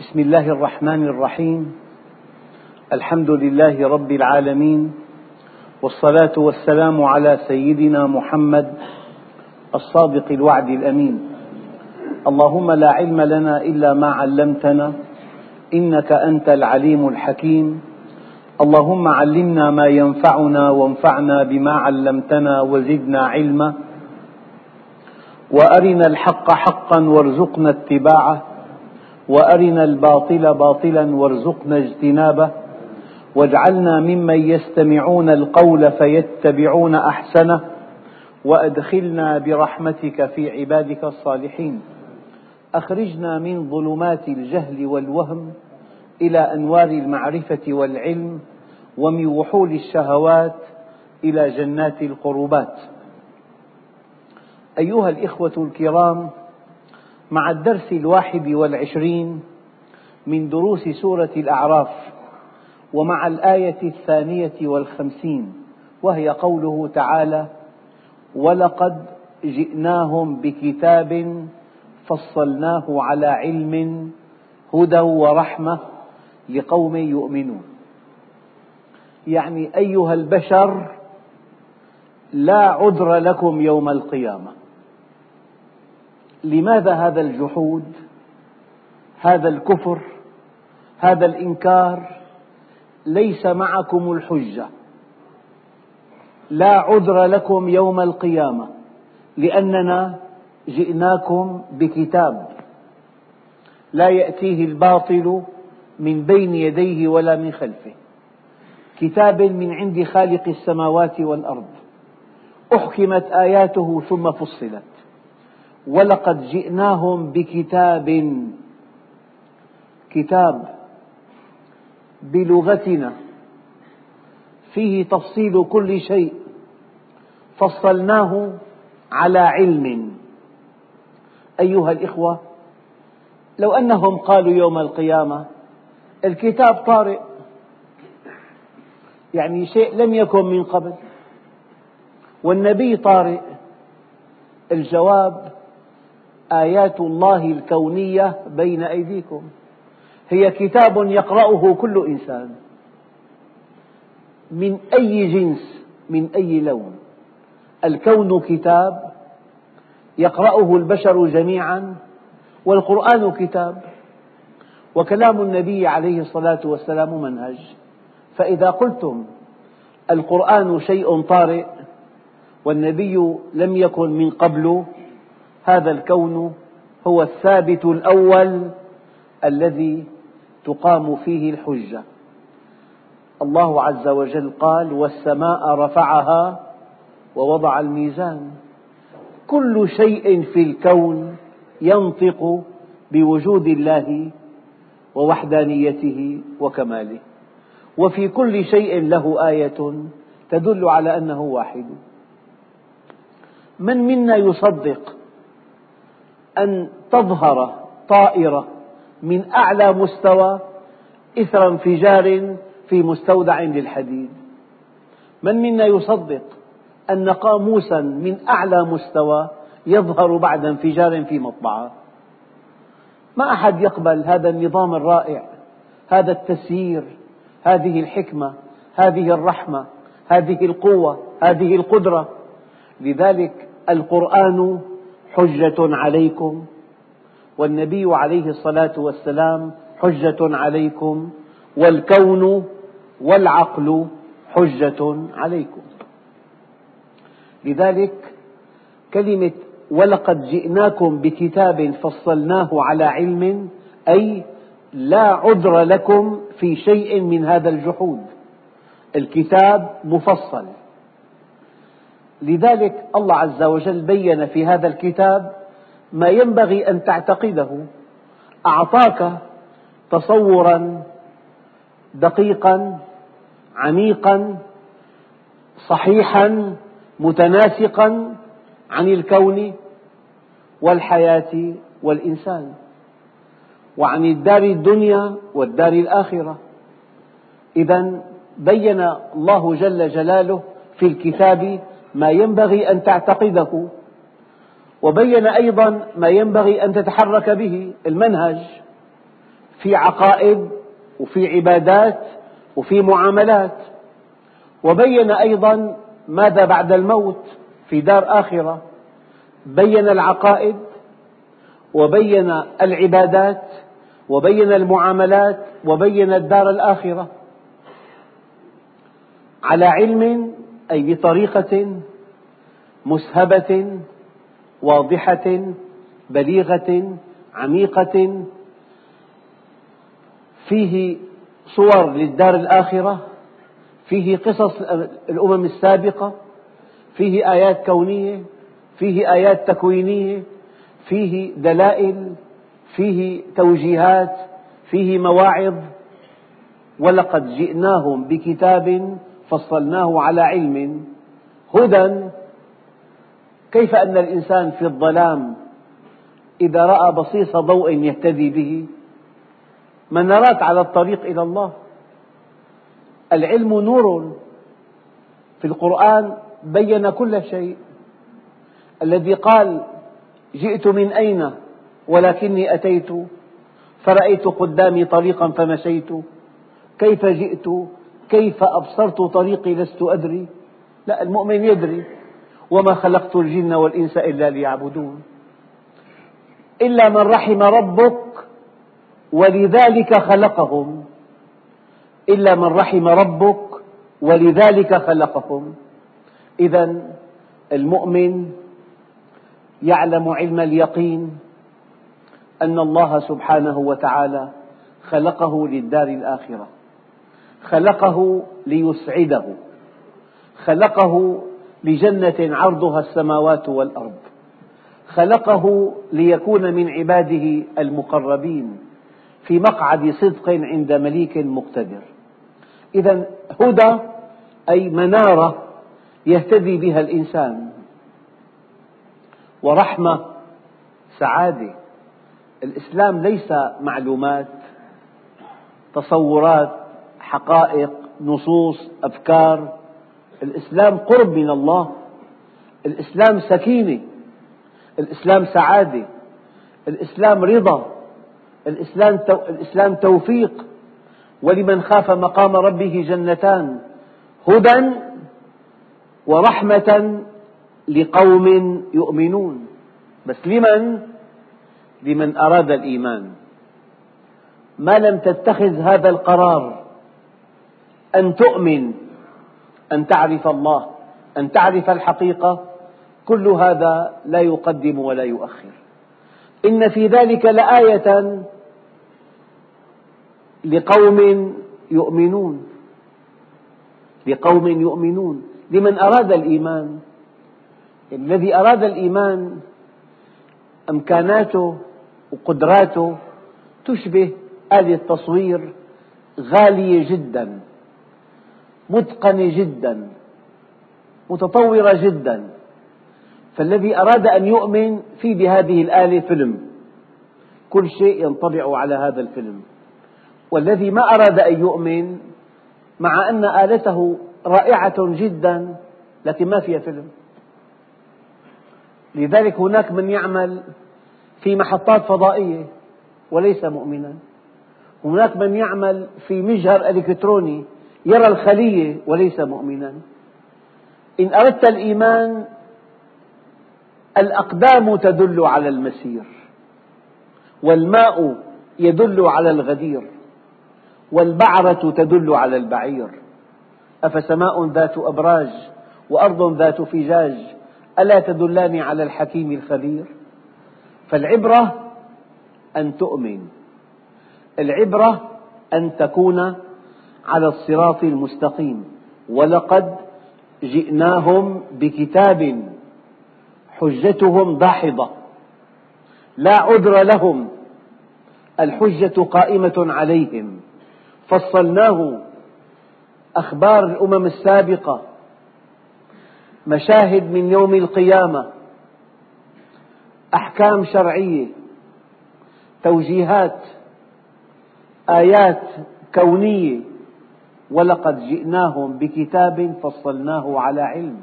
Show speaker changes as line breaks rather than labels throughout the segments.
بسم الله الرحمن الرحيم الحمد لله رب العالمين والصلاه والسلام على سيدنا محمد الصادق الوعد الامين اللهم لا علم لنا الا ما علمتنا انك انت العليم الحكيم اللهم علمنا ما ينفعنا وانفعنا بما علمتنا وزدنا علما وارنا الحق حقا وارزقنا اتباعه وارنا الباطل باطلا وارزقنا اجتنابه واجعلنا ممن يستمعون القول فيتبعون احسنه وادخلنا برحمتك في عبادك الصالحين اخرجنا من ظلمات الجهل والوهم الى انوار المعرفه والعلم ومن وحول الشهوات الى جنات القربات ايها الاخوه الكرام مع الدرس الواحد والعشرين من دروس سورة الأعراف ومع الآية الثانية والخمسين وهي قوله تعالى ولقد جئناهم بكتاب فصلناه على علم هدى ورحمة لقوم يؤمنون يعني أيها البشر لا عذر لكم يوم القيامة لماذا هذا الجحود هذا الكفر هذا الإنكار ليس معكم الحجة لا عذر لكم يوم القيامة لأننا جئناكم بكتاب لا يأتيه الباطل من بين يديه ولا من خلفه كتاب من عند خالق السماوات والأرض أحكمت آياته ثم فصلت ولقد جئناهم بكتاب كتاب بلغتنا فيه تفصيل كل شيء فصلناه على علم أيها الإخوة لو أنهم قالوا يوم القيامة الكتاب طارئ يعني شيء لم يكن من قبل والنبي طارئ الجواب آيات الله الكونية بين أيديكم هي كتاب يقرأه كل إنسان من أي جنس من أي لون الكون كتاب يقرأه البشر جميعا والقرآن كتاب وكلام النبي عليه الصلاة والسلام منهج فإذا قلتم القرآن شيء طارئ والنبي لم يكن من قبل هذا الكون هو الثابت الأول الذي تقام فيه الحجة الله عز وجل قال والسماء رفعها ووضع الميزان كل شيء في الكون ينطق بوجود الله ووحدانيته وكماله وفي كل شيء له آية تدل على أنه واحد من منا يصدق أن تظهر طائرة من أعلى مستوى إثر انفجار في مستودع للحديد من منا يصدق أن قاموسا من أعلى مستوى يظهر بعد انفجار في مطبعة ما أحد يقبل هذا النظام الرائع هذا التسيير هذه الحكمة هذه الرحمة هذه القوة هذه القدرة لذلك القرآن حجة عليكم والنبي عليه الصلاة والسلام حجة عليكم والكون والعقل حجة عليكم لذلك كلمة ولقد جئناكم بكتاب فصلناه على علم أي لا عذر لكم في شيء من هذا الجحود الكتاب مفصل لذلك الله عز وجل بين في هذا الكتاب ما ينبغي أن تعتقده أعطاك تصورا دقيقا عميقا صحيحا متناسقا عن الكون والحياة والإنسان وعن الدار الدنيا والدار الآخرة إذا بين الله جل جلاله في الكتاب ما ينبغي أن تعتقده وبين أيضا ما ينبغي أن تتحرك به المنهج في عقائد وفي عبادات وفي معاملات وبين أيضا ماذا بعد الموت في دار آخرة بين العقائد وبين العبادات وبين المعاملات وبين الدار الآخرة على علم أي بطريقة مسهبة واضحة بليغة عميقة فيه صور للدار الآخرة فيه قصص الأمم السابقة فيه آيات كونية فيه آيات تكوينية فيه دلائل فيه توجيهات فيه مواعظ ولقد جئناهم بكتاب فصلناه على علم هدى كيف أن الإنسان في الظلام إذا رأى بصيص ضوء يهتدي به منارات على الطريق إلى الله العلم نور في القرآن بين كل شيء الذي قال جئت من أين ولكني أتيت فرأيت قدامي طريقا فمشيت كيف جئت كيف أبصرت طريقي لست أدري لا المؤمن يدري وما خلقت الجن والإنس إلا ليعبدون إلا من رحم ربك ولذلك خلقهم إلا من رحم ربك ولذلك خلقهم إذا المؤمن يعلم علم اليقين أن الله سبحانه وتعالى خلقه للدار الآخرة خلقه ليسعده خلقه لجنة عرضها السماوات والأرض خلقه ليكون من عباده المقربين في مقعد صدق عند مليك مقتدر إذا هدى أي منارة يهتدي بها الإنسان ورحمة سعادة الإسلام ليس معلومات تصورات حقائق نصوص أفكار الإسلام قرب من الله الإسلام سكينة الإسلام سعادة الإسلام رضا الإسلام, تو... الإسلام توفيق ولمن خاف مقام ربه جنتان هدى ورحمة لقوم يؤمنون بس لمن؟ لمن أراد الإيمان ما لم تتخذ هذا القرار أن تؤمن أن تعرف الله أن تعرف الحقيقة كل هذا لا يقدم ولا يؤخر إن في ذلك لآية لقوم يؤمنون لقوم يؤمنون لمن أراد الإيمان الذي أراد الإيمان إمكاناته وقدراته تشبه آلة تصوير غالية جدا متقنة جدا متطورة جدا فالذي أراد أن يؤمن في بهذه الآلة فيلم كل شيء ينطبع على هذا الفيلم والذي ما أراد أن يؤمن مع أن آلته رائعة جدا لكن ما فيها فيلم لذلك هناك من يعمل في محطات فضائية وليس مؤمنا هناك من يعمل في مجهر إلكتروني يرى الخلية وليس مؤمنا إن أردت الإيمان الأقدام تدل على المسير والماء يدل على الغدير والبعرة تدل على البعير أفسماء ذات أبراج وأرض ذات فجاج ألا تدلان على الحكيم الخبير فالعبرة أن تؤمن العبرة أن تكون على الصراط المستقيم ولقد جئناهم بكتاب حجتهم داحضة لا عذر لهم الحجة قائمة عليهم فصلناه أخبار الأمم السابقة مشاهد من يوم القيامة أحكام شرعية توجيهات آيات كونية ولقد جئناهم بكتاب فصلناه على علم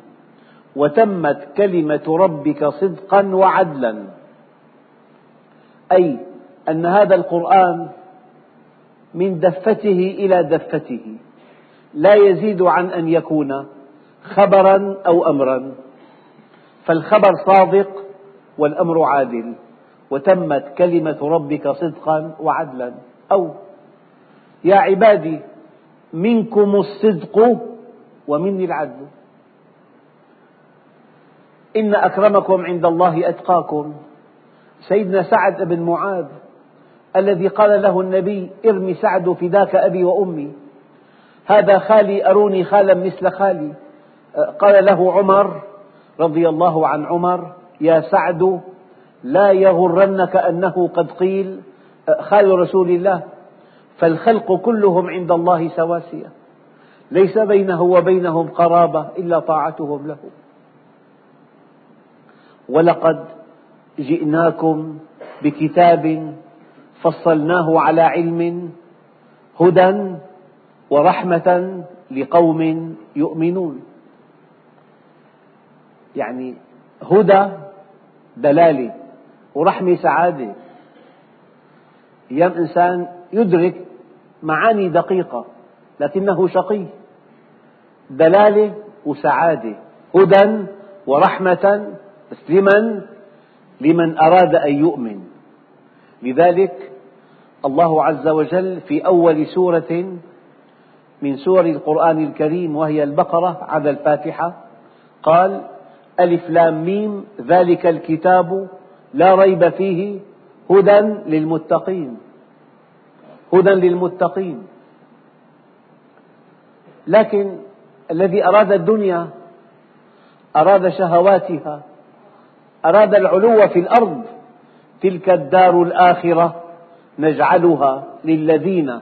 وتمت كلمة ربك صدقا وعدلا أي أن هذا القرآن من دفته إلى دفته لا يزيد عن أن يكون خبرا أو أمرا فالخبر صادق والأمر عادل وتمت كلمة ربك صدقا وعدلا أو يا عبادي منكم الصدق ومني العدل إن أكرمكم عند الله أتقاكم سيدنا سعد بن معاذ الذي قال له النبي ارمي سعد فداك أبي وأمي هذا خالي أروني خالا مثل خالي قال له عمر رضي الله عن عمر يا سعد لا يغرنك أنه قد قيل خال رسول الله فالخلق كلهم عند الله سواسية ليس بينه وبينهم قرابة إلا طاعتهم له ولقد جئناكم بكتاب فصلناه على علم هدى ورحمة لقوم يؤمنون يعني هدى دلالة ورحمة سعادة أيام إنسان يدرك معاني دقيقة لكنه شقي دلالة وسعادة هدى ورحمة لمن أراد أن يؤمن لذلك الله عز وجل في أول سورة من سور القرآن الكريم وهي البقرة على الفاتحة قال ألف لام ميم ذلك الكتاب لا ريب فيه هدى للمتقين هدى للمتقين لكن الذي أراد الدنيا أراد شهواتها أراد العلو في الأرض تلك الدار الآخرة نجعلها للذين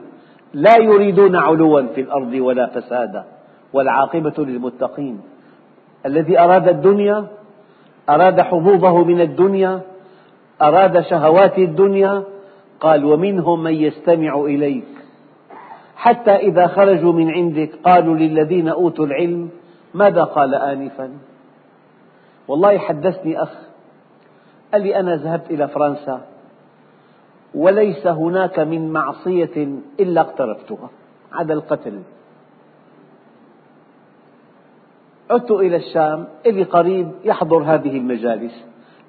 لا يريدون علوا في الأرض ولا فسادا والعاقبة للمتقين الذي أراد الدنيا أراد حظوظه من الدنيا أراد شهوات الدنيا قال ومنهم من يستمع إليك حتى إذا خرجوا من عندك قالوا للذين أوتوا العلم ماذا قال آنفا والله حدثني أخ قال لي أنا ذهبت إلى فرنسا وليس هناك من معصية إلا اقترفتها عدا القتل عدت إلى الشام إلي قريب يحضر هذه المجالس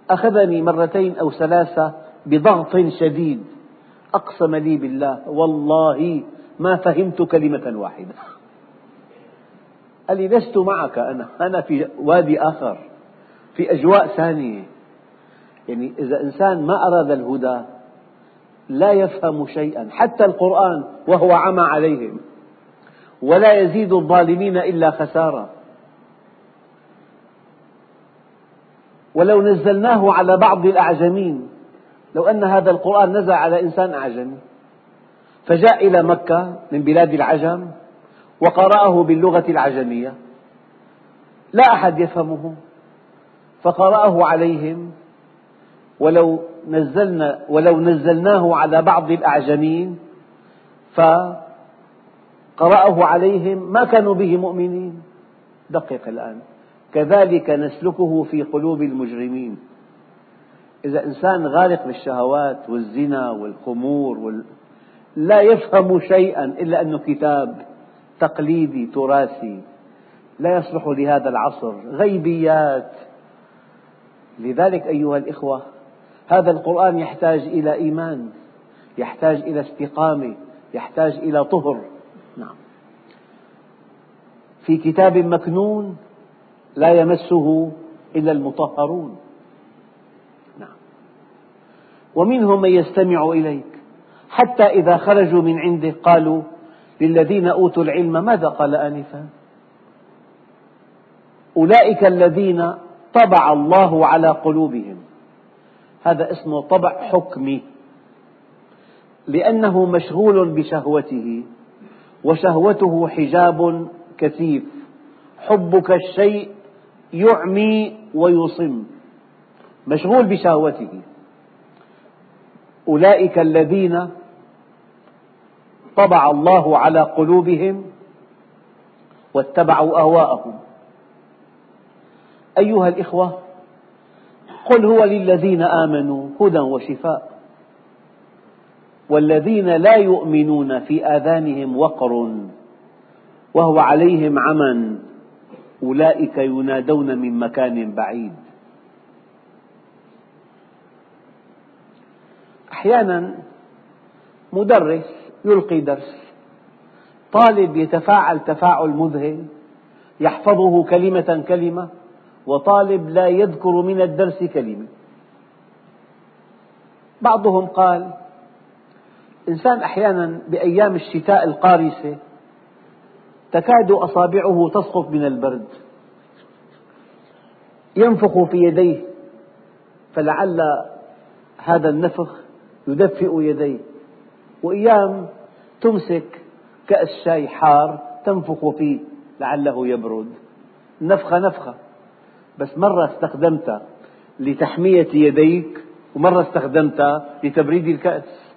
أخذني مرتين أو ثلاثة بضغط شديد أقسم لي بالله والله ما فهمت كلمة واحدة قال لي لست معك أنا أنا في وادي آخر في أجواء ثانية يعني إذا إنسان ما أراد الهدى لا يفهم شيئا حتى القرآن وهو عمى عليهم ولا يزيد الظالمين إلا خسارة ولو نزلناه على بعض الأعجمين لو أن هذا القرآن نزل على إنسان أعجمي فجاء إلى مكة من بلاد العجم وقرأه باللغة العجمية لا أحد يفهمه فقرأه عليهم ولو نزلنا ولو نزلناه على بعض الأعجمين فقرأه عليهم ما كانوا به مؤمنين دقق الآن كذلك نسلكه في قلوب المجرمين إذا إنسان غارق بالشهوات والزنا والخمور وال... لا يفهم شيئا إلا أنه كتاب تقليدي تراثي لا يصلح لهذا العصر غيبيات لذلك أيها الإخوة هذا القرآن يحتاج إلى إيمان يحتاج إلى استقامة يحتاج إلى طهر نعم في كتاب مكنون لا يمسه إلا المطهرون ومنهم من يستمع إليك حتى إذا خرجوا من عنده قالوا للذين أوتوا العلم ماذا قال آنفا أولئك الذين طبع الله على قلوبهم هذا اسمه طبع حكمي لأنه مشغول بشهوته وشهوته حجاب كثيف حبك الشيء يعمي ويصم مشغول بشهوته أولئك الذين طبع الله على قلوبهم واتبعوا أهواءهم أيها الإخوة قل هو للذين آمنوا هدى وشفاء والذين لا يؤمنون في آذانهم وقر وهو عليهم عمى أولئك ينادون من مكان بعيد أحيانا مدرس يلقي درس طالب يتفاعل تفاعل مذهل يحفظه كلمة كلمة وطالب لا يذكر من الدرس كلمة بعضهم قال إنسان أحيانا بأيام الشتاء القارسة تكاد أصابعه تسقط من البرد ينفخ في يديه فلعل هذا النفخ يدفئ يديه وأيام تمسك كأس شاي حار تنفخ فيه لعله يبرد نفخة نفخة بس مرة استخدمتها لتحمية يديك ومرة استخدمتها لتبريد الكأس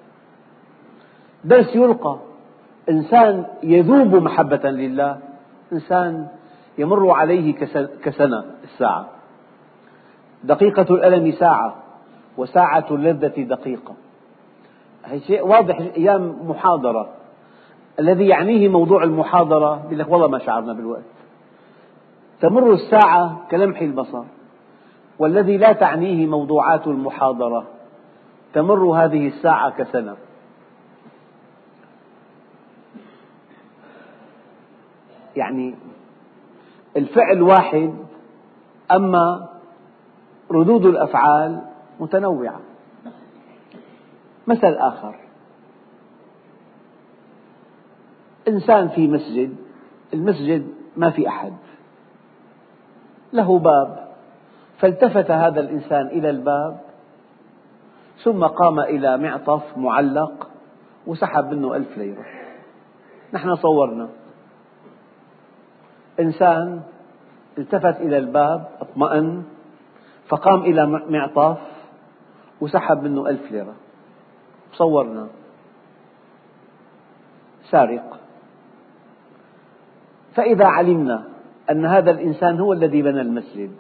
درس يلقى إنسان يذوب محبة لله إنسان يمر عليه كسنة الساعة دقيقة الألم ساعة وساعة اللذة دقيقة شيء واضح أيام محاضرة الذي يعنيه موضوع المحاضرة يقول لك والله ما شعرنا بالوقت تمر الساعة كلمح البصر والذي لا تعنيه موضوعات المحاضرة تمر هذه الساعة كسنة يعني الفعل واحد أما ردود الأفعال متنوعة مثل آخر إنسان في مسجد المسجد ما في أحد له باب فالتفت هذا الإنسان إلى الباب ثم قام إلى معطف معلق وسحب منه ألف ليرة نحن صورنا إنسان التفت إلى الباب اطمأن فقام إلى معطف وسحب منه ألف ليرة تصورنا سارق فإذا علمنا أن هذا الإنسان هو الذي بنى المسجد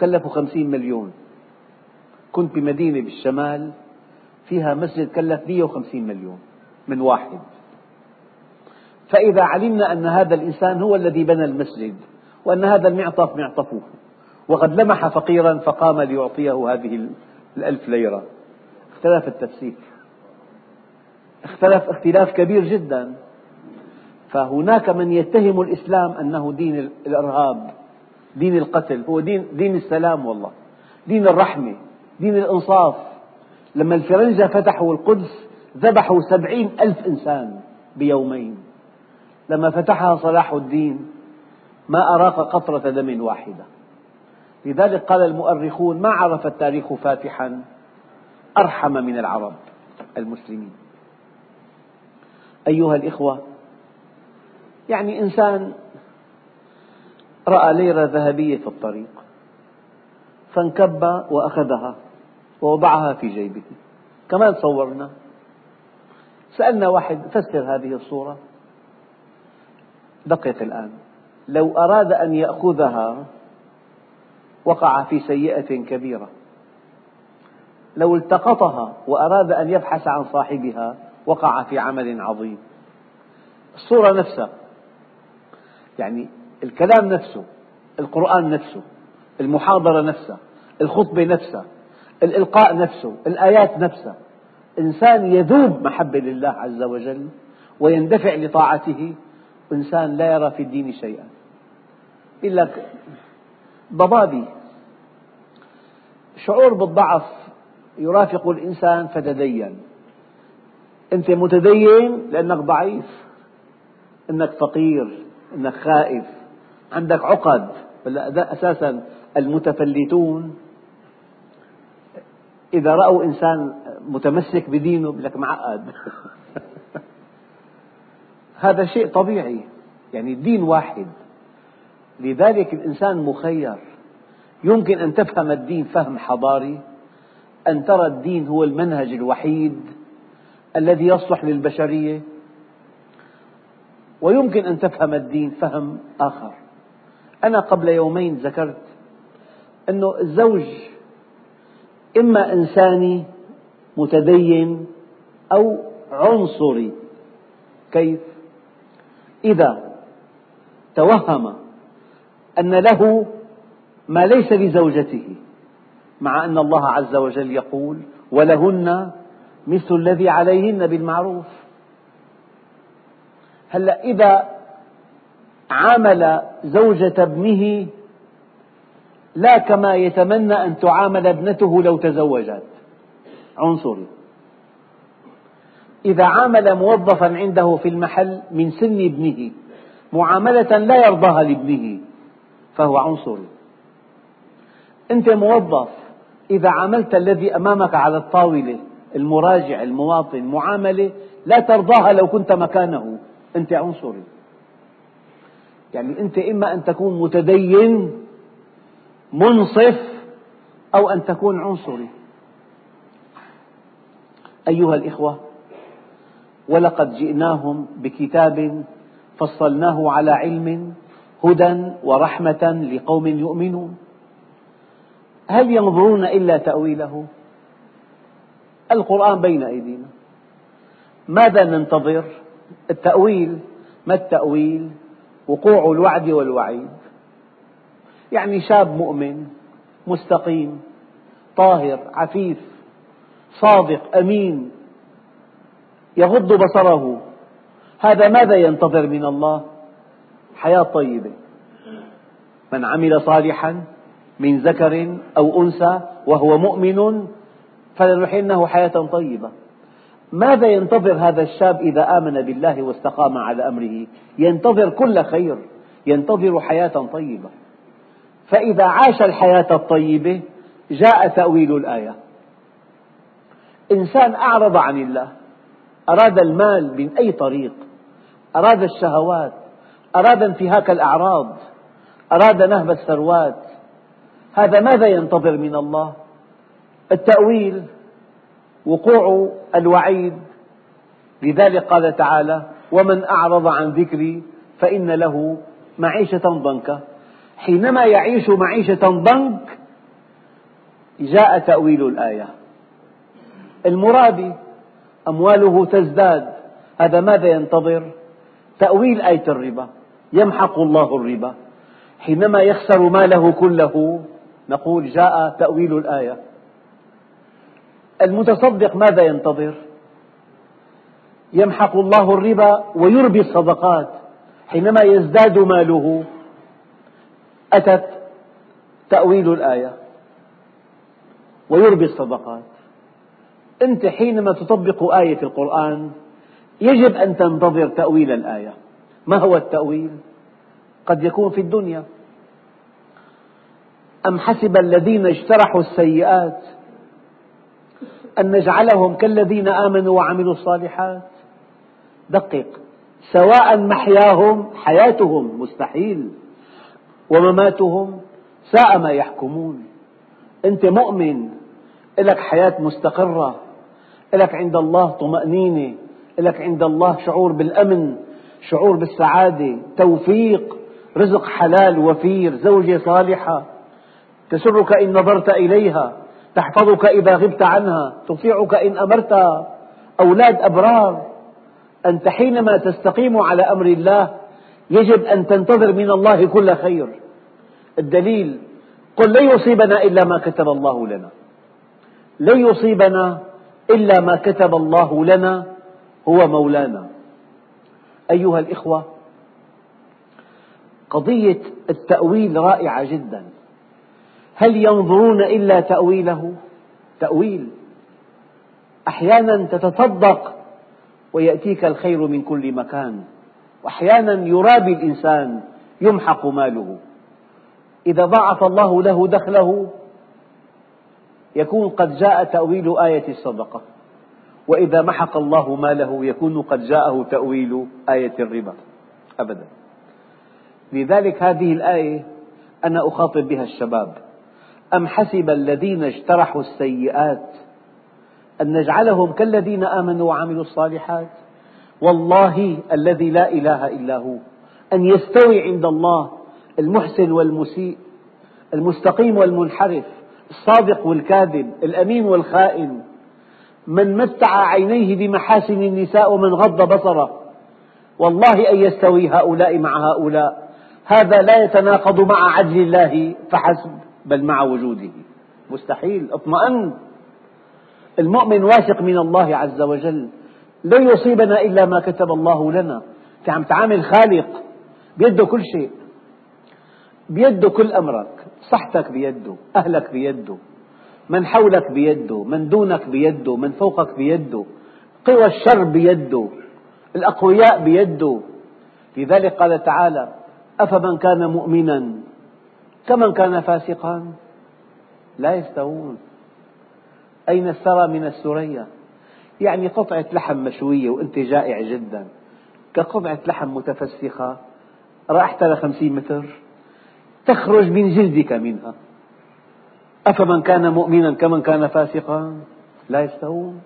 كلفه خمسين مليون كنت بمدينة بالشمال فيها مسجد كلف 150 مليون من واحد فإذا علمنا أن هذا الإنسان هو الذي بنى المسجد وأن هذا المعطف معطفه وقد لمح فقيرا فقام ليعطيه هذه الألف ليرة اختلف التفسير اختلف اختلاف كبير جدا فهناك من يتهم الإسلام أنه دين الإرهاب دين القتل هو دين, دين السلام والله دين الرحمة دين الإنصاف لما الفرنجة فتحوا القدس ذبحوا سبعين ألف إنسان بيومين لما فتحها صلاح الدين ما أراق قطرة دم واحدة لذلك قال المؤرخون ما عرف التاريخ فاتحا أرحم من العرب المسلمين أيها الإخوة يعني إنسان رأى ليرة ذهبية في الطريق فانكب وأخذها ووضعها في جيبه كمان صورنا سألنا واحد فسر هذه الصورة دقق الآن لو أراد أن يأخذها وقع في سيئة كبيرة لو التقطها وأراد أن يبحث عن صاحبها وقع في عمل عظيم الصورة نفسها يعني الكلام نفسه القرآن نفسه المحاضرة نفسها الخطبة نفسها الإلقاء نفسه الآيات نفسها إنسان يذوب محبة لله عز وجل ويندفع لطاعته إنسان لا يرى في الدين شيئا يقول لك ضبابي شعور بالضعف يرافق الإنسان فتدين أنت متدين لأنك ضعيف أنك فقير أنك خائف عندك عقد أساسا المتفلتون إذا رأوا إنسان متمسك بدينه يقول لك معقد هذا شيء طبيعي يعني الدين واحد لذلك الإنسان مخير يمكن أن تفهم الدين فهم حضاري أن ترى الدين هو المنهج الوحيد الذي يصلح للبشرية ويمكن أن تفهم الدين فهم آخر أنا قبل يومين ذكرت أن الزوج إما إنساني متدين أو عنصري كيف؟ إذا توهم أن له ما ليس لزوجته مع أن الله عز وجل يقول ولهن مثل الذي عليهن بالمعروف هلا إذا عامل زوجة ابنه لا كما يتمنى أن تعامل ابنته لو تزوجت عنصري إذا عامل موظفا عنده في المحل من سن ابنه معاملة لا يرضاها لابنه فهو عنصري أنت موظف إذا عاملت الذي أمامك على الطاولة المراجع المواطن معاملة لا ترضاها لو كنت مكانه أنت عنصري يعني أنت إما أن تكون متدين منصف أو أن تكون عنصري أيها الإخوة ولقد جئناهم بكتاب فصلناه على علم هدى ورحمة لقوم يؤمنون هل ينظرون إلا تأويله القرآن بين أيدينا ماذا ننتظر؟ التأويل ما التأويل؟ وقوع الوعد والوعيد يعني شاب مؤمن مستقيم طاهر عفيف صادق أمين يغض بصره هذا ماذا ينتظر من الله؟ حياة طيبة من عمل صالحا من ذكر أو أنثى وهو مؤمن فلنحيينه حياة طيبة ماذا ينتظر هذا الشاب إذا آمن بالله واستقام على أمره ينتظر كل خير ينتظر حياة طيبة فإذا عاش الحياة الطيبة جاء تأويل الآية إنسان أعرض عن الله أراد المال من أي طريق أراد الشهوات أراد انتهاك الأعراض أراد نهب الثروات هذا ماذا ينتظر من الله التأويل وقوع الوعيد لذلك قال تعالى ومن أعرض عن ذكري فإن له معيشة ضنكا حينما يعيش معيشة ضنك جاء تأويل الآية المرابي أمواله تزداد هذا ماذا ينتظر؟ تأويل آية الربا يمحق الله الربا حينما يخسر ماله كله نقول جاء تأويل الآية المتصدق ماذا ينتظر يمحق الله الربا ويربي الصدقات حينما يزداد ماله أتت تأويل الآية ويربي الصدقات أنت حينما تطبق آية القرآن يجب أن تنتظر تأويل الآية ما هو التأويل؟ قد يكون في الدنيا أم حسب الذين اجترحوا السيئات أن نجعلهم كالذين آمنوا وعملوا الصالحات دقق سواء محياهم حياتهم مستحيل ومماتهم ساء ما يحكمون أنت مؤمن لك حياة مستقرة لك عند الله طمأنينة لك عند الله شعور بالأمن شعور بالسعادة توفيق رزق حلال وفير زوجة صالحة تسرك إن نظرت إليها تحفظك إذا غبت عنها تطيعك إن أمرتها أولاد أبرار أنت حينما تستقيم على أمر الله يجب أن تنتظر من الله كل خير الدليل قل لن يصيبنا إلا ما كتب الله لنا لن يصيبنا إلا ما كتب الله لنا هو مولانا أيها الإخوة قضية التأويل رائعة جدا هل ينظرون إلا تأويله تأويل أحيانا تتصدق ويأتيك الخير من كل مكان وأحيانا يرابي الإنسان يمحق ماله إذا ضاعف الله له دخله يكون قد جاء تأويل آية الصدقة وإذا محق الله ماله يكون قد جاءه تأويل آية الربا أبدا لذلك هذه الآية أنا أخاطب بها الشباب أم حسب الذين اجترحوا السيئات أن نجعلهم كالذين آمنوا وعملوا الصالحات والله الذي لا إله إلا هو أن يستوي عند الله المحسن والمسيء المستقيم والمنحرف الصادق والكاذب الأمين والخائن من متع عينيه بمحاسن النساء ومن غض بصره والله أن يستوي هؤلاء مع هؤلاء هذا لا يتناقض مع عدل الله فحسب بل مع وجوده مستحيل اطمئن المؤمن واثق من الله عز وجل لن يصيبنا إلا ما كتب الله لنا أنت عم تعامل خالق بيده كل شيء بيده كل أمرك صحتك بيده أهلك بيده من حولك بيده من دونك بيده من فوقك بيده قوى الشر بيده الأقوياء بيده لذلك قال تعالى أفمن كان مؤمنا كمن كان فاسقا لا يستوون أين السرى من السرية يعني قطعة لحم مشوية وأنت جائع جدا كقطعة لحم متفسخة رأحتها لخمسين متر تخرج من جلدك منها أفمن كان مؤمنا كمن كان فاسقا لا يستوون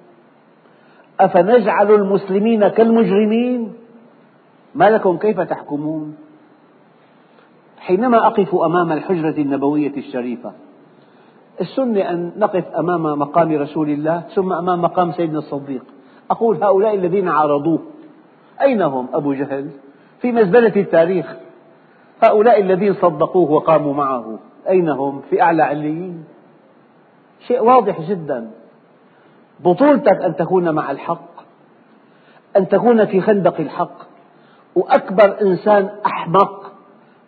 أفنجعل المسلمين كالمجرمين ما لكم كيف تحكمون حينما أقف أمام الحجرة النبوية الشريفة السنة أن نقف أمام مقام رسول الله ثم أمام مقام سيدنا الصديق أقول هؤلاء الذين عارضوه أين هم أبو جهل في مزبلة التاريخ هؤلاء الذين صدقوه وقاموا معه أين هم في أعلى عليين شيء واضح جدا بطولتك أن تكون مع الحق أن تكون في خندق الحق وأكبر إنسان أحمق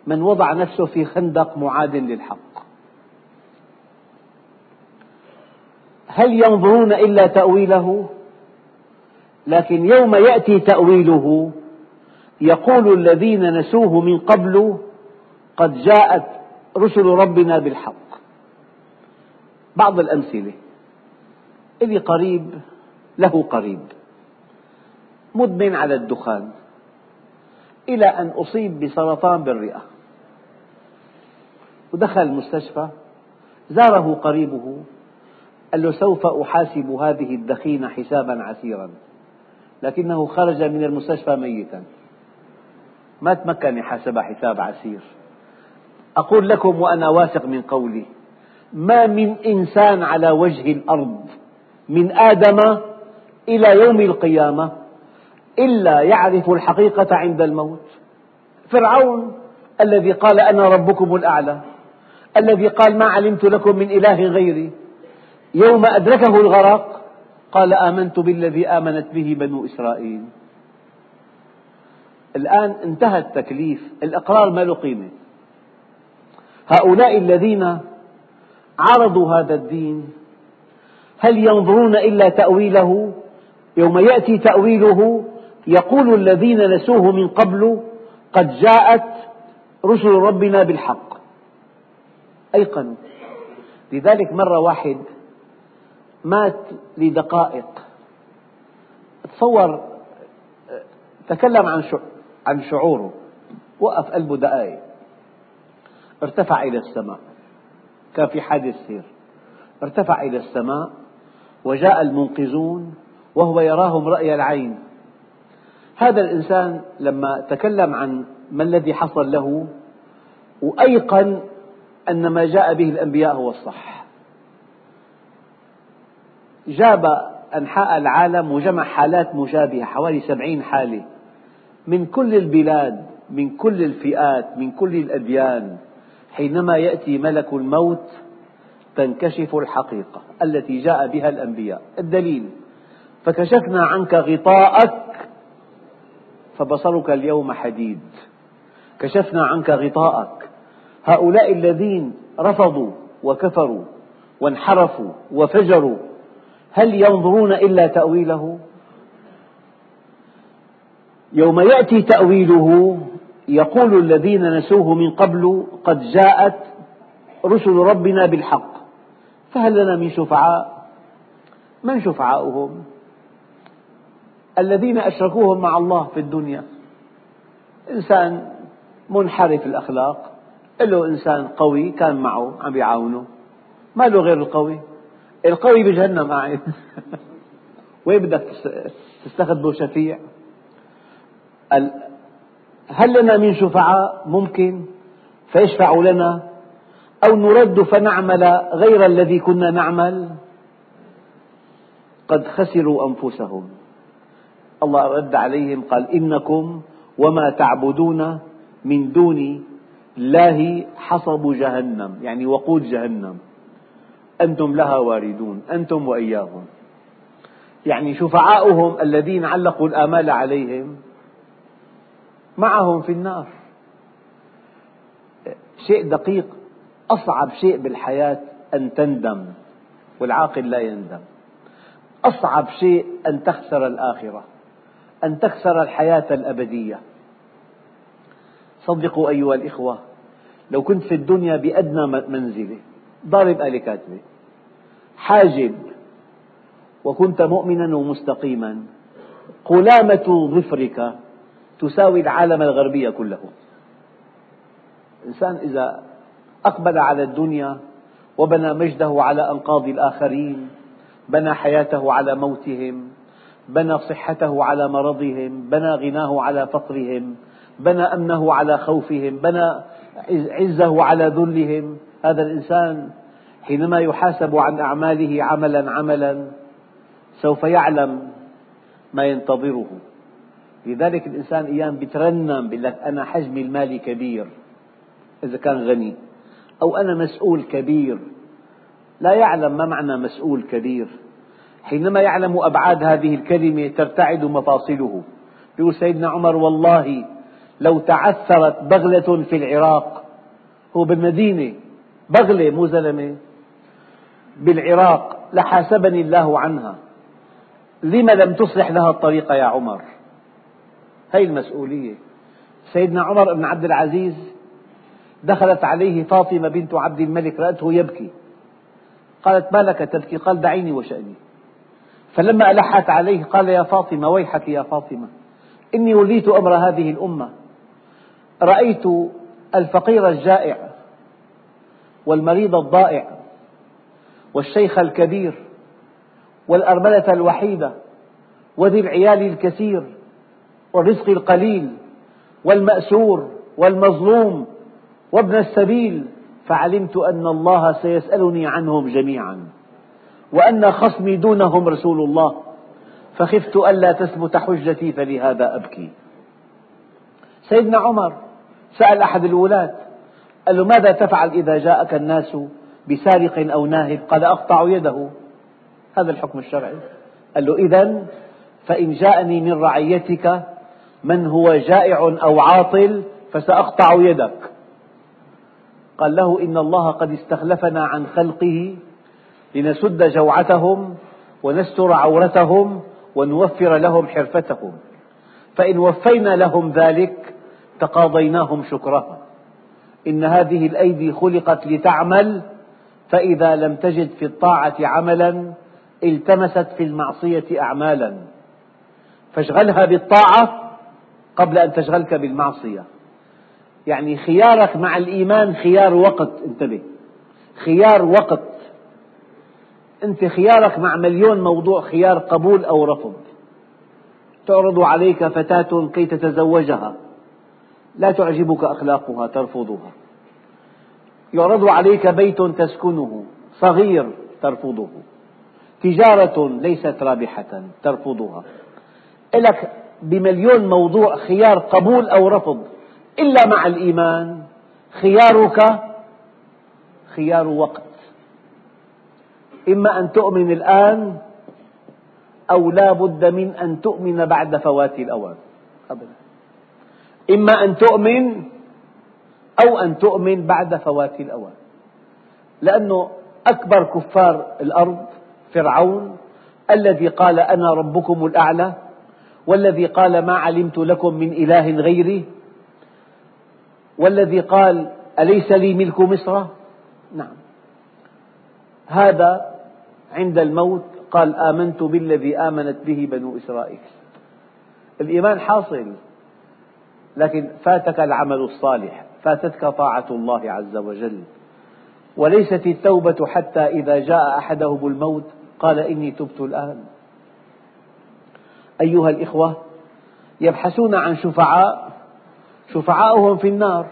من وضع نفسه في خندق معاد للحق هل ينظرون إلا تأويله لكن يوم يأتي تأويله يقول الذين نسوه من قبل قد جاءت رسل ربنا بالحق بعض الأمثلة إلي قريب له قريب مدمن على الدخان إلى أن أصيب بسرطان بالرئة ودخل المستشفى زاره قريبه قال له سوف أحاسب هذه الدخينة حسابا عسيرا لكنه خرج من المستشفى ميتا ما تمكن يحاسب حساب عسير أقول لكم وأنا واثق من قولي ما من إنسان على وجه الأرض من آدم إلى يوم القيامة إلا يعرف الحقيقة عند الموت فرعون الذي قال أنا ربكم الأعلى الذي قال ما علمت لكم من إله غيري يوم أدركه الغرق قال آمنت بالذي آمنت به بنو إسرائيل الآن انتهى التكليف الإقرار ما له قيمة هؤلاء الذين عرضوا هذا الدين هل ينظرون إلا تأويله يوم يأتي تأويله يقول الذين نسوه من قبل قد جاءت رسل ربنا بالحق أيقنوا لذلك مرة واحد مات لدقائق تصور تكلم عن عن شعوره وقف قلبه دقائق ارتفع إلى السماء كان في حادث سير ارتفع إلى السماء وجاء المنقذون وهو يراهم رأي العين هذا الإنسان لما تكلم عن ما الذي حصل له وأيقن أن ما جاء به الأنبياء هو الصح جاب أنحاء العالم وجمع حالات مشابهة حوالي سبعين حالة من كل البلاد من كل الفئات من كل الأديان حينما يأتي ملك الموت تنكشف الحقيقة التي جاء بها الأنبياء الدليل فكشفنا عنك غطاءك فبصرك اليوم حديد كشفنا عنك غطاءك هؤلاء الذين رفضوا وكفروا وانحرفوا وفجروا هل ينظرون إلا تأويله يوم يأتي تأويله يقول الذين نسوه من قبل قد جاءت رسل ربنا بالحق فهل لنا من شفعاء من شفعاؤهم الذين أشركوهم مع الله في الدنيا إنسان منحرف الأخلاق له إنسان قوي كان معه عم يعاونه ما له غير القوي القوي بجهنم قاعد وين بدك تستخدمه شفيع هل لنا من شفعاء ممكن فيشفعوا لنا أو نرد فنعمل غير الذي كنا نعمل قد خسروا أنفسهم الله رد عليهم قال إنكم وما تعبدون من دوني الله حصب جهنم يعني وقود جهنم أنتم لها واردون أنتم وإياهم يعني شفعاؤهم الذين علقوا الآمال عليهم معهم في النار شيء دقيق أصعب شيء بالحياة أن تندم والعاقل لا يندم أصعب شيء أن تخسر الآخرة أن تخسر الحياة الأبدية صدقوا أيها الإخوة لو كنت في الدنيا بأدنى منزلة ضارب آلة كاتبة حاجب وكنت مؤمنا ومستقيما قلامة ظفرك تساوي العالم الغربي كله الإنسان إذا أقبل على الدنيا وبنى مجده على أنقاض الآخرين بنى حياته على موتهم بنى صحته على مرضهم بنى غناه على فقرهم بنى أمنه على خوفهم بنى عزه على ذلهم هذا الإنسان حينما يحاسب عن أعماله عملا عملا سوف يعلم ما ينتظره لذلك الإنسان أيام بيترنم بيقول لك أنا حجمي المالي كبير إذا كان غني أو أنا مسؤول كبير لا يعلم ما معنى مسؤول كبير حينما يعلم أبعاد هذه الكلمة ترتعد مفاصله يقول سيدنا عمر والله لو تعثرت بغلة في العراق هو بالمدينة بغلة مو زلمة بالعراق لحاسبني الله عنها لما لم تصلح لها الطريقة يا عمر هي المسؤولية سيدنا عمر بن عبد العزيز دخلت عليه فاطمة بنت عبد الملك رأته يبكي قالت ما لك تبكي قال دعيني وشأني فلما ألحت عليه قال يا فاطمة ويحك يا فاطمة إني وليت أمر هذه الأمة رأيت الفقير الجائع والمريض الضائع والشيخ الكبير والأرملة الوحيدة وذي العيال الكثير والرزق القليل والمأسور والمظلوم وابن السبيل فعلمت أن الله سيسألني عنهم جميعا وأن خصمي دونهم رسول الله فخفت ألا تثبت حجتي فلهذا أبكي سيدنا عمر سأل أحد الولاة قال له ماذا تفعل إذا جاءك الناس بسارق أو ناهب قال أقطع يده هذا الحكم الشرعي قال له إذا فإن جاءني من رعيتك من هو جائع أو عاطل فسأقطع يدك قال له إن الله قد استخلفنا عن خلقه لنسد جوعتهم ونستر عورتهم ونوفر لهم حرفتهم فإن وفينا لهم ذلك تقاضيناهم شكرها إن هذه الأيدي خلقت لتعمل فإذا لم تجد في الطاعة عملا التمست في المعصية أعمالا فاشغلها بالطاعة قبل أن تشغلك بالمعصية يعني خيارك مع الإيمان خيار وقت انتبه خيار وقت أنت خيارك مع مليون موضوع خيار قبول أو رفض تعرض عليك فتاة كي تتزوجها لا تعجبك أخلاقها ترفضها يعرض عليك بيت تسكنه صغير ترفضه تجارة ليست رابحة ترفضها لك بمليون موضوع خيار قبول أو رفض إلا مع الإيمان خيارك خيار وقت إما أن تؤمن الآن أو لا بد من أن تؤمن بعد فوات الأوان أبدا إما أن تؤمن أو أن تؤمن بعد فوات الأوان لأنه أكبر كفار الأرض فرعون الذي قال أنا ربكم الأعلى والذي قال ما علمت لكم من إله غيري والذي قال أليس لي ملك مصر نعم هذا عند الموت قال آمنت بالذي آمنت به بنو إسرائيل الإيمان حاصل لكن فاتك العمل الصالح فاتتك طاعة الله عز وجل وليست التوبة حتى إذا جاء أحدهم الموت قال إني تبت الآن أيها الإخوة يبحثون عن شفعاء شفعاؤهم في النار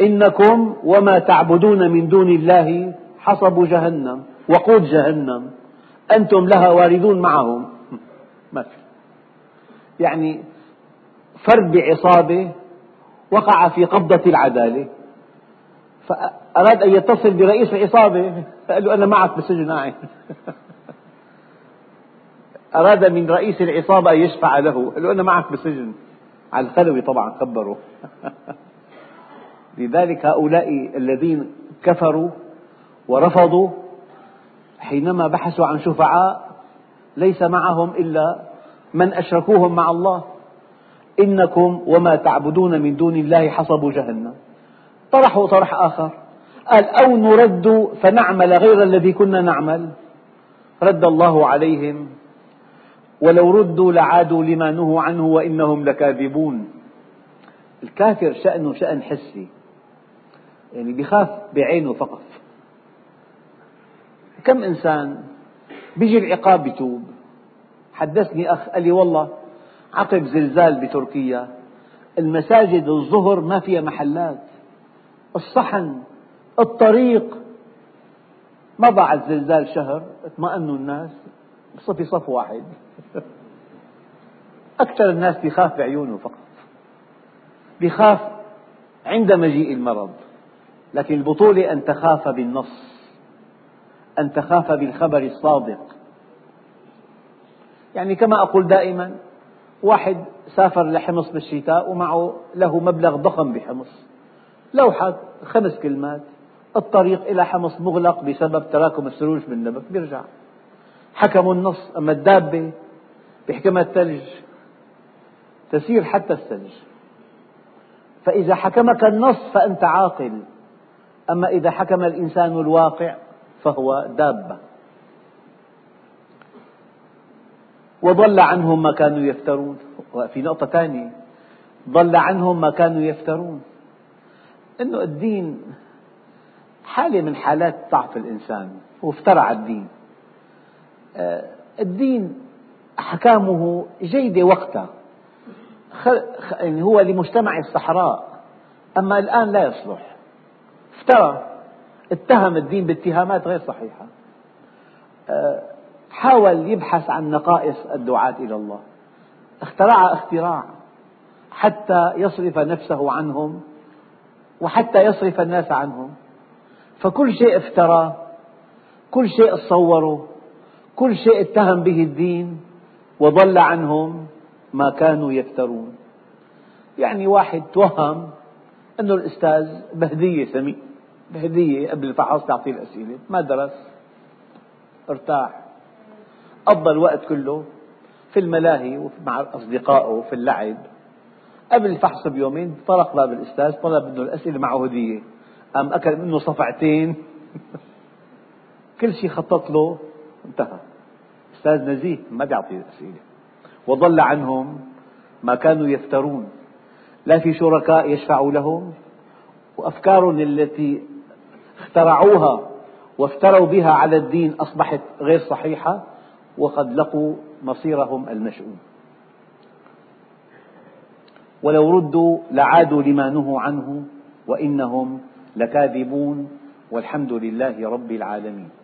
إنكم وما تعبدون من دون الله حصب جهنم وقود جهنم أنتم لها واردون معهم ما في يعني فرد بعصابة وقع في قبضة العدالة فأراد أن يتصل برئيس العصابة فقال له أنا معك بالسجن قاعد أراد من رئيس العصابة أن يشفع له قال له أنا معك بالسجن على الخلوي طبعا خبره لذلك هؤلاء الذين كفروا ورفضوا حينما بحثوا عن شفعاء ليس معهم إلا من أشركوهم مع الله إنكم وما تعبدون من دون الله حصب جهنم طرحوا طرح آخر قال أو نرد فنعمل غير الذي كنا نعمل رد الله عليهم ولو ردوا لعادوا لما نهوا عنه وإنهم لكاذبون الكافر شأنه شأن حسي يعني بخاف بعينه فقط كم إنسان بيجي العقاب بتوب حدثني أخ قال لي والله عقب زلزال بتركيا المساجد الظهر ما فيها محلات الصحن الطريق ما بعد زلزال شهر اطمأنوا الناس صفي صف واحد أكثر الناس بيخاف بعيونه فقط بيخاف عند مجيء المرض لكن البطولة أن تخاف بالنص أن تخاف بالخبر الصادق يعني كما أقول دائما واحد سافر لحمص بالشتاء ومعه له مبلغ ضخم بحمص لوحة خمس كلمات الطريق إلى حمص مغلق بسبب تراكم الثلوج بالنبت بيرجع حكموا النص أما الدابة بحكمها الثلج تسير حتى الثلج فإذا حكمك النص فأنت عاقل أما إذا حكم الإنسان الواقع فهو دابة وضل عنهم ما كانوا يفترون في نقطة ثانية ضل عنهم ما كانوا يفترون أنه الدين حالة من حالات ضعف الإنسان وافترع الدين آه، الدين أحكامه جيدة وقتها يعني هو لمجتمع الصحراء أما الآن لا يصلح افترى اتهم الدين باتهامات غير صحيحة آه، حاول يبحث عن نقائص الدعاة إلى الله اخترع اختراع حتى يصرف نفسه عنهم وحتى يصرف الناس عنهم فكل شيء افترى كل شيء صوره كل شيء اتهم به الدين وضل عنهم ما كانوا يفترون يعني واحد توهم أنه الأستاذ بهدية سمي بهدية قبل الفحص تعطيه الأسئلة ما درس ارتاح قضى الوقت كله في الملاهي ومع أصدقائه في اللعب قبل الفحص بيومين طرق باب الأستاذ طلب منه الأسئلة معه هدية قام أكل منه صفعتين كل شيء خطط له انتهى أستاذ نزيه ما بيعطي الأسئلة وضل عنهم ما كانوا يفترون لا في شركاء يشفعوا لهم وأفكارهم التي اخترعوها وافتروا بها على الدين أصبحت غير صحيحة وقد لقوا مصيرهم المشؤوم ولو ردوا لعادوا لما نهوا عنه وإنهم لكاذبون والحمد لله رب العالمين